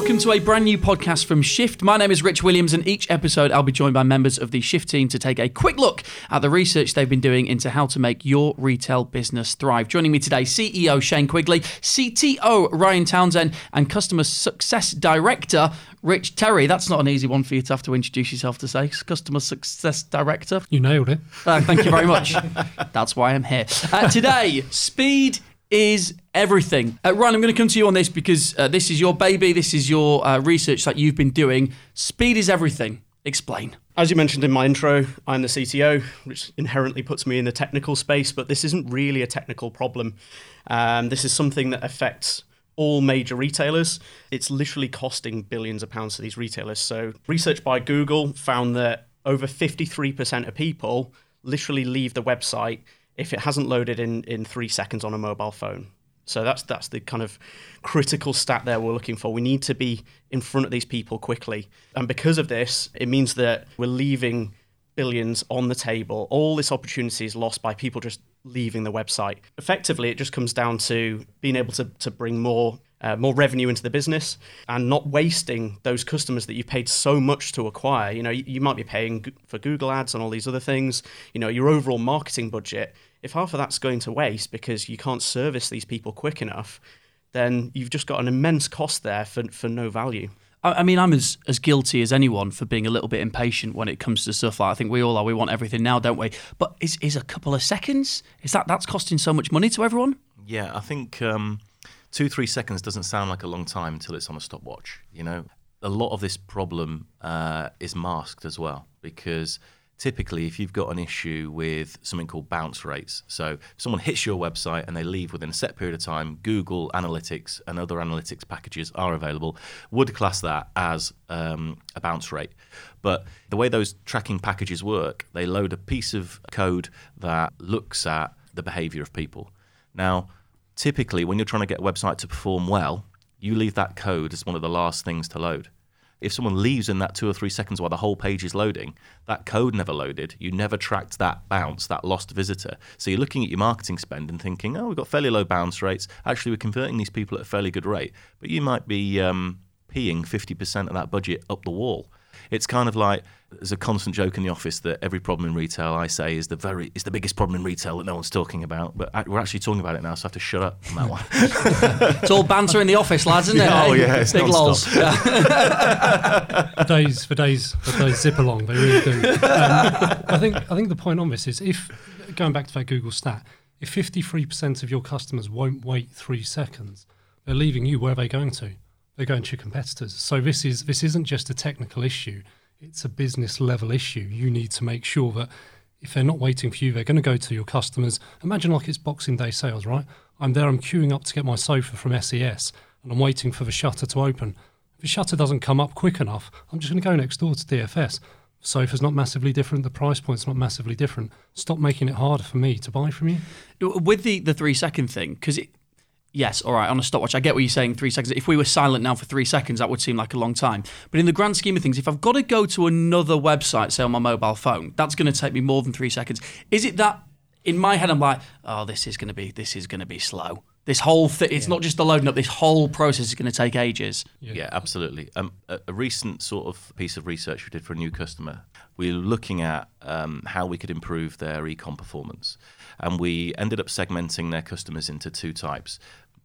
welcome to a brand new podcast from Shift. My name is Rich Williams, and each episode I'll be joined by members of the Shift team to take a quick look at the research they've been doing into how to make your retail business thrive. Joining me today, CEO Shane Quigley, CTO Ryan Townsend, and Customer Success Director Rich Terry. That's not an easy one for you to have to introduce yourself to say. Customer Success Director. You nailed it. Uh, thank you very much. That's why I'm here. Uh, today, speed is everything. Uh, Ryan, I'm going to come to you on this because uh, this is your baby. This is your uh, research that you've been doing. Speed is everything. Explain. As you mentioned in my intro, I'm the CTO, which inherently puts me in the technical space, but this isn't really a technical problem. Um, this is something that affects all major retailers. It's literally costing billions of pounds to these retailers. So, research by Google found that over 53% of people literally leave the website if it hasn't loaded in, in three seconds on a mobile phone. So that's that's the kind of critical stat there we're looking for. We need to be in front of these people quickly, and because of this, it means that we're leaving billions on the table. All this opportunity is lost by people just leaving the website. Effectively, it just comes down to being able to to bring more uh, more revenue into the business and not wasting those customers that you paid so much to acquire. You know, you, you might be paying for Google ads and all these other things. You know, your overall marketing budget if half of that's going to waste because you can't service these people quick enough, then you've just got an immense cost there for, for no value. I mean, I'm as, as guilty as anyone for being a little bit impatient when it comes to stuff like I think we all are. We want everything now, don't we? But is, is a couple of seconds is that that's costing so much money to everyone? Yeah, I think um, two three seconds doesn't sound like a long time until it's on a stopwatch. You know, a lot of this problem uh, is masked as well because typically if you've got an issue with something called bounce rates so someone hits your website and they leave within a set period of time google analytics and other analytics packages are available would class that as um, a bounce rate but the way those tracking packages work they load a piece of code that looks at the behavior of people now typically when you're trying to get a website to perform well you leave that code as one of the last things to load if someone leaves in that two or three seconds while the whole page is loading, that code never loaded. You never tracked that bounce, that lost visitor. So you're looking at your marketing spend and thinking, oh, we've got fairly low bounce rates. Actually, we're converting these people at a fairly good rate. But you might be um, peeing 50% of that budget up the wall. It's kind of like there's a constant joke in the office that every problem in retail I say is the very is the biggest problem in retail that no one's talking about. But we're actually talking about it now, so I have to shut up on that one. it's all banter in the office, lads, isn't it? Oh yeah, it's big lols. for days, for days, for days zip along. They really do. Um, I think I think the point on this is if going back to that Google stat, if 53% of your customers won't wait three seconds, they're leaving you. Where are they going to? They're going to your competitors. So this is this isn't just a technical issue it's a business level issue. You need to make sure that if they're not waiting for you, they're going to go to your customers. Imagine like it's Boxing Day sales, right? I'm there, I'm queuing up to get my sofa from ScS, and I'm waiting for the shutter to open. If the shutter doesn't come up quick enough, I'm just going to go next door to DFS. The sofa's not massively different, the price point's not massively different. Stop making it harder for me to buy from you. With the, the three second thing, because it, Yes, all right, on a stopwatch. I get what you're saying, three seconds. If we were silent now for three seconds, that would seem like a long time. But in the grand scheme of things, if I've got to go to another website, say on my mobile phone, that's going to take me more than three seconds. Is it that in my head I'm like, oh, this is going to be this is going to be slow. This whole thing, it's yeah. not just the loading up. This whole process is going to take ages. Yeah, yeah absolutely. Um, a, a, recent sort of piece of research we did for a new customer, we were looking at um, how we could improve their ecom performance, and we ended up segmenting their customers into two types.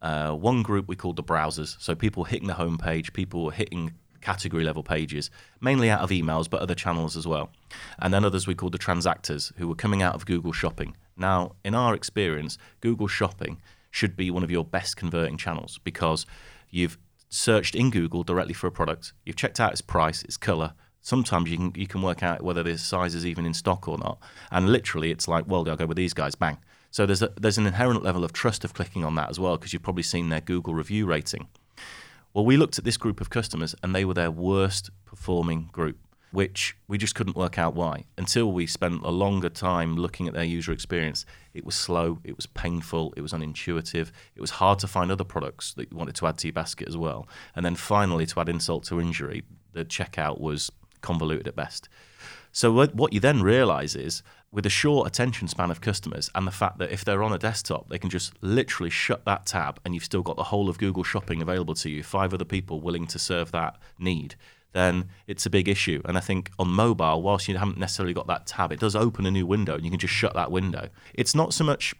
Uh, one group we called the browsers, so people hitting the homepage, people hitting category level pages, mainly out of emails, but other channels as well. And then others we called the transactors, who were coming out of Google Shopping. Now, in our experience, Google Shopping should be one of your best converting channels because you've searched in Google directly for a product, you've checked out its price, its color. Sometimes you can you can work out whether this size is even in stock or not, and literally it's like, well, I'll go with these guys, bang. So there's a, there's an inherent level of trust of clicking on that as well because you've probably seen their Google review rating. Well, we looked at this group of customers and they were their worst performing group, which we just couldn't work out why until we spent a longer time looking at their user experience. It was slow, it was painful, it was unintuitive, it was hard to find other products that you wanted to add to your basket as well. And then finally, to add insult to injury, the checkout was convoluted at best. So what you then realize is with a short attention span of customers and the fact that if they're on a desktop, they can just literally shut that tab and you've still got the whole of Google Shopping available to you, five other people willing to serve that need, then it's a big issue. And I think on mobile, whilst you haven't necessarily got that tab, it does open a new window and you can just shut that window. It's not so much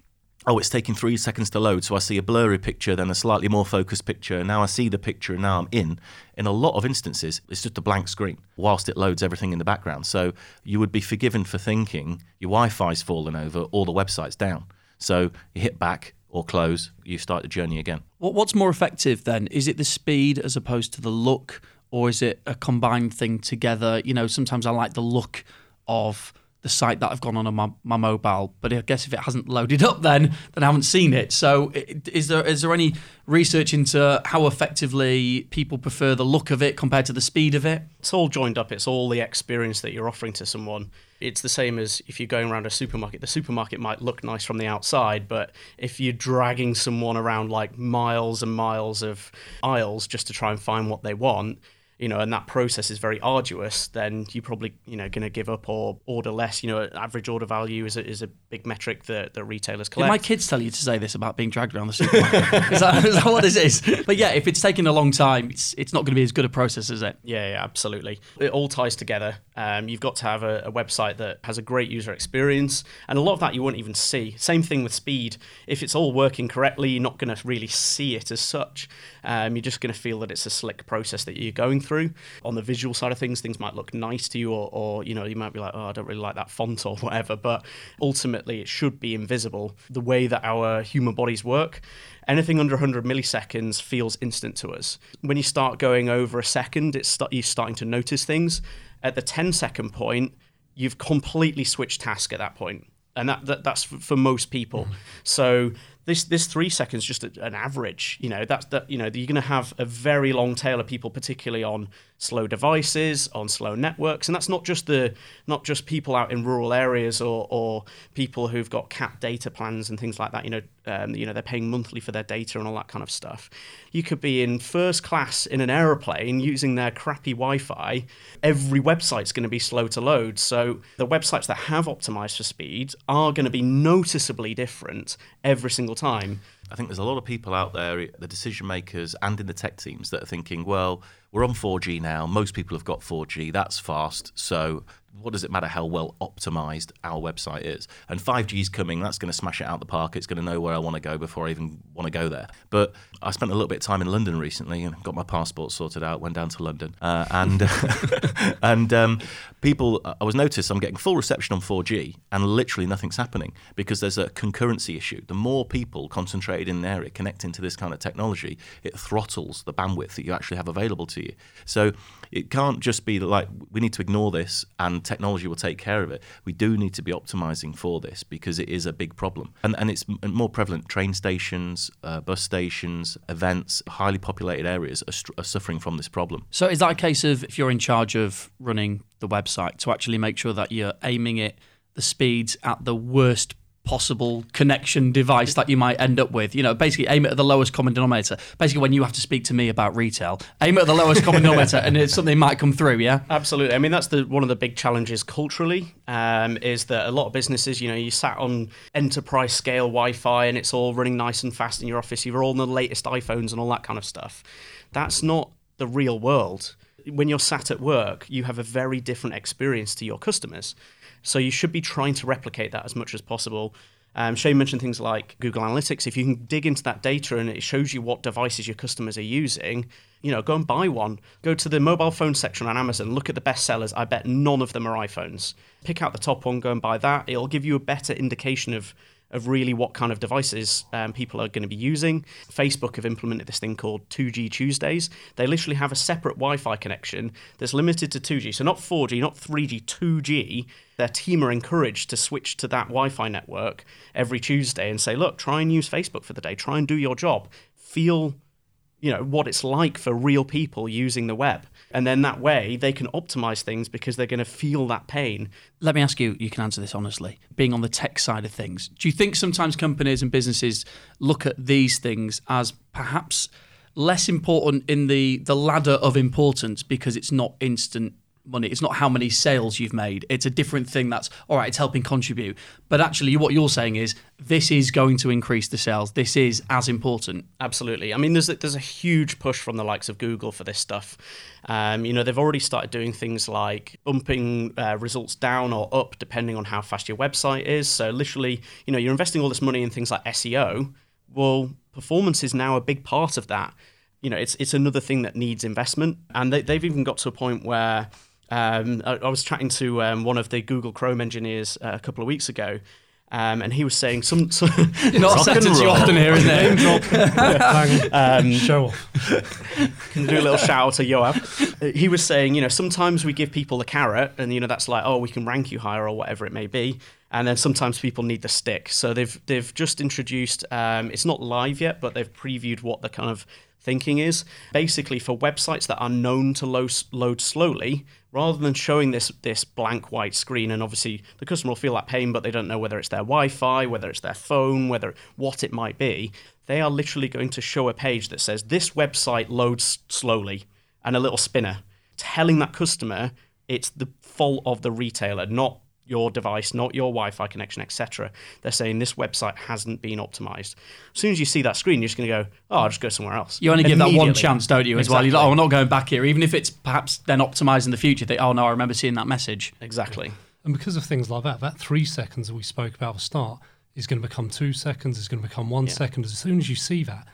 oh, it's taking three seconds to load, so I see a blurry picture, then a slightly more focused picture, and now I see the picture, and now I'm in. In a lot of instances, it's just a blank screen whilst it loads everything in the background. So you would be forgiven for thinking your Wi Fi's fallen over or the website's down. So you hit back or close, you start the journey again. What's more effective then? Is it the speed as opposed to the look, or is it a combined thing together? You know, sometimes I like the look of the site that I've gone on on my, my mobile. But I guess if it hasn't loaded up, then then I haven't seen it. So is there is there any research into how effectively people prefer the look of it compared to the speed of it? It's all joined up. It's all the experience that you're offering to someone. It's the same as if you're going around a supermarket. The supermarket might look nice from the outside, but if you're dragging someone around like miles and miles of aisles just to try and find what they want, you know, and that process is very arduous, then you're probably, you know, going to give up or order less. You know, average order value is a, is a big metric that, that retailers collect. Did my kids tell you to say this about being dragged around the supermarket? is, that, is that what this is? But yeah, if it's taking a long time, it's, it's not going to be as good a process, is it? Yeah, yeah, absolutely. It all ties together. Um, you've got to have a, a website that has a great user experience, and a lot of that you won't even see. Same thing with speed. If it's all working correctly, you're not going to really see it as such. Um, you're just going to feel that it's a slick process that you're going through. On the visual side of things, things might look nice to you, or, or you know, you might be like, oh, I don't really like that font or whatever. But ultimately, it should be invisible. The way that our human bodies work, anything under 100 milliseconds feels instant to us. When you start going over a second, it's start, you're starting to notice things. At the 10 second point, you've completely switched task at that point and that, that that's for most people. Mm. So this this three seconds just an average. You know that's that you know you're going to have a very long tail of people, particularly on slow devices, on slow networks, and that's not just the not just people out in rural areas or or people who've got capped data plans and things like that. You know, um, you know they're paying monthly for their data and all that kind of stuff. You could be in first class in an aeroplane using their crappy Wi-Fi. Every website's going to be slow to load. So the websites that have optimized for speed are going to be noticeably different every single time. I think there's a lot of people out there, the decision makers and in the tech teams, that are thinking, well, we're on 4G now. Most people have got 4G. That's fast. So what does it matter how well optimized our website is? And 5G is coming. That's going to smash it out the park. It's going to know where I want to go before I even want to go there. But I spent a little bit of time in London recently and got my passport sorted out. Went down to London, uh, and and um, people. I was noticed I'm getting full reception on 4G, and literally nothing's happening because there's a concurrency issue. The more people concentrated in an area connecting to this kind of technology, it throttles the bandwidth that you actually have available to you. So it can't just be like we need to ignore this and technology will take care of it. We do need to be optimizing for this because it is a big problem. And, and it's more prevalent. Train stations, uh, bus stations, events, highly populated areas are, are suffering from this problem. So is that a case of if you're in charge of running the website to actually make sure that you're aiming it the speeds at the worst possible connection device that you might end up with. You know, basically aim it at the lowest common denominator. Basically, when you have to speak to me about retail, aim at the lowest common denominator, and something might come through. Yeah, absolutely. I mean, that's the one of the big challenges culturally um, is that a lot of businesses, you know, you sat on enterprise scale Wi-Fi and it's all running nice and fast in your office. You're all on the latest iPhones and all that kind of stuff. That's not the real world. When you're sat at work, you have a very different experience to your customers. So you should be trying to replicate that as much as possible. Um, Shane mentioned things like Google Analytics. If you can dig into that data and it shows you what devices your customers are using, you know, go and buy one. Go to the mobile phone section on Amazon, look at the best sellers. I bet none of them are iPhones. Pick out the top one, go and buy that. It'll give you a better indication of of really what kind of devices um, people are going to be using. Facebook have implemented this thing called 2G Tuesdays. They literally have a separate Wi Fi connection that's limited to 2G. So not 4G, not 3G, 2G. Their team are encouraged to switch to that Wi Fi network every Tuesday and say, look, try and use Facebook for the day, try and do your job. Feel you know what it's like for real people using the web. And then that way they can optimize things because they're going to feel that pain. Let me ask you you can answer this honestly being on the tech side of things. Do you think sometimes companies and businesses look at these things as perhaps less important in the the ladder of importance because it's not instant money. It's not how many sales you've made. It's a different thing that's all right, it's helping contribute. But actually what you're saying is this is going to increase the sales. This is as important. Absolutely. I mean, there's a, there's a huge push from the likes of Google for this stuff. Um, you know, they've already started doing things like bumping uh, results down or up depending on how fast your website is. So literally, you know, you're investing all this money in things like SEO. Well, performance is now a big part of that. You know, it's it's another thing that needs investment, and they, they've even got to a point where um, I, I, was chatting to um, one of the Google Chrome engineers uh, a couple of weeks ago, um, and he was saying some, some not a sentence you often hear in there. um, Show off. Can do a little shout out to Yoav. He was saying, you know, sometimes we give people the carrot, and you know that's like, oh, we can rank you higher or whatever it may be. And then sometimes people need the stick. So they've they've just introduced. Um, it's not live yet, but they've previewed what the kind of thinking is. Basically, for websites that are known to load, load slowly, rather than showing this this blank white screen and obviously the customer will feel that pain but they don't know whether it's their wi-fi whether it's their phone whether what it might be they are literally going to show a page that says this website loads slowly and a little spinner telling that customer it's the fault of the retailer not your device, not your Wi-Fi connection, etc. They're saying this website hasn't been optimized. As soon as you see that screen, you're just going to go, "Oh, I'll just go somewhere else." You only give that one chance, don't you? As exactly. well, you're like, "Oh, I'm not going back here," even if it's perhaps then optimized in the future. They, "Oh no, I remember seeing that message." Exactly. And because of things like that, that three seconds that we spoke about at the start is going to become two seconds. Is going to become one yeah. second. As soon as you see that,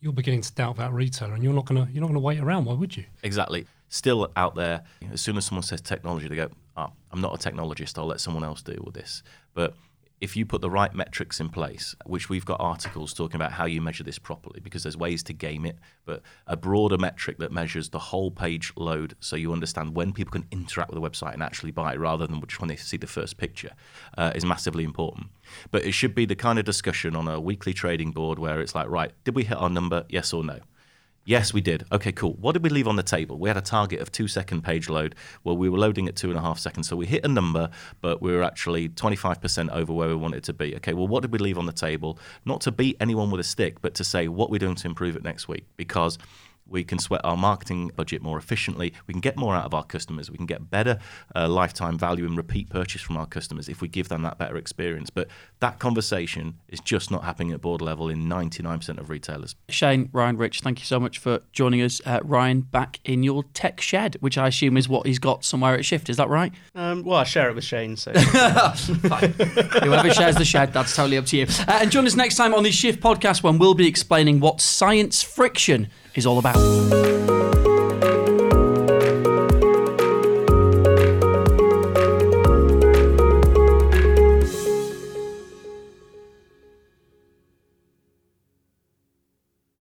you're beginning to doubt that retailer, and you're not going to you're not going to wait around. Why would you? Exactly. Still out there. As soon as someone says technology, they go, oh, I'm not a technologist, I'll let someone else deal with this. But if you put the right metrics in place, which we've got articles talking about how you measure this properly, because there's ways to game it, but a broader metric that measures the whole page load so you understand when people can interact with the website and actually buy rather than just when they see the first picture uh, is massively important. But it should be the kind of discussion on a weekly trading board where it's like, right, did we hit our number? Yes or no? Yes, we did. Okay, cool. What did we leave on the table? We had a target of two second page load. Well, we were loading at two and a half seconds. So we hit a number, but we were actually 25% over where we wanted to be. Okay, well, what did we leave on the table? Not to beat anyone with a stick, but to say what we're doing to improve it next week. Because we can sweat our marketing budget more efficiently. We can get more out of our customers. We can get better uh, lifetime value and repeat purchase from our customers if we give them that better experience. But that conversation is just not happening at board level in 99% of retailers. Shane, Ryan, Rich, thank you so much for joining us. Uh, Ryan, back in your tech shed, which I assume is what he's got somewhere at Shift. Is that right? Um, well, I share it with Shane. So. Whoever shares the shed, that's totally up to you. Uh, and join us next time on the Shift podcast when we'll be explaining what science friction is all about.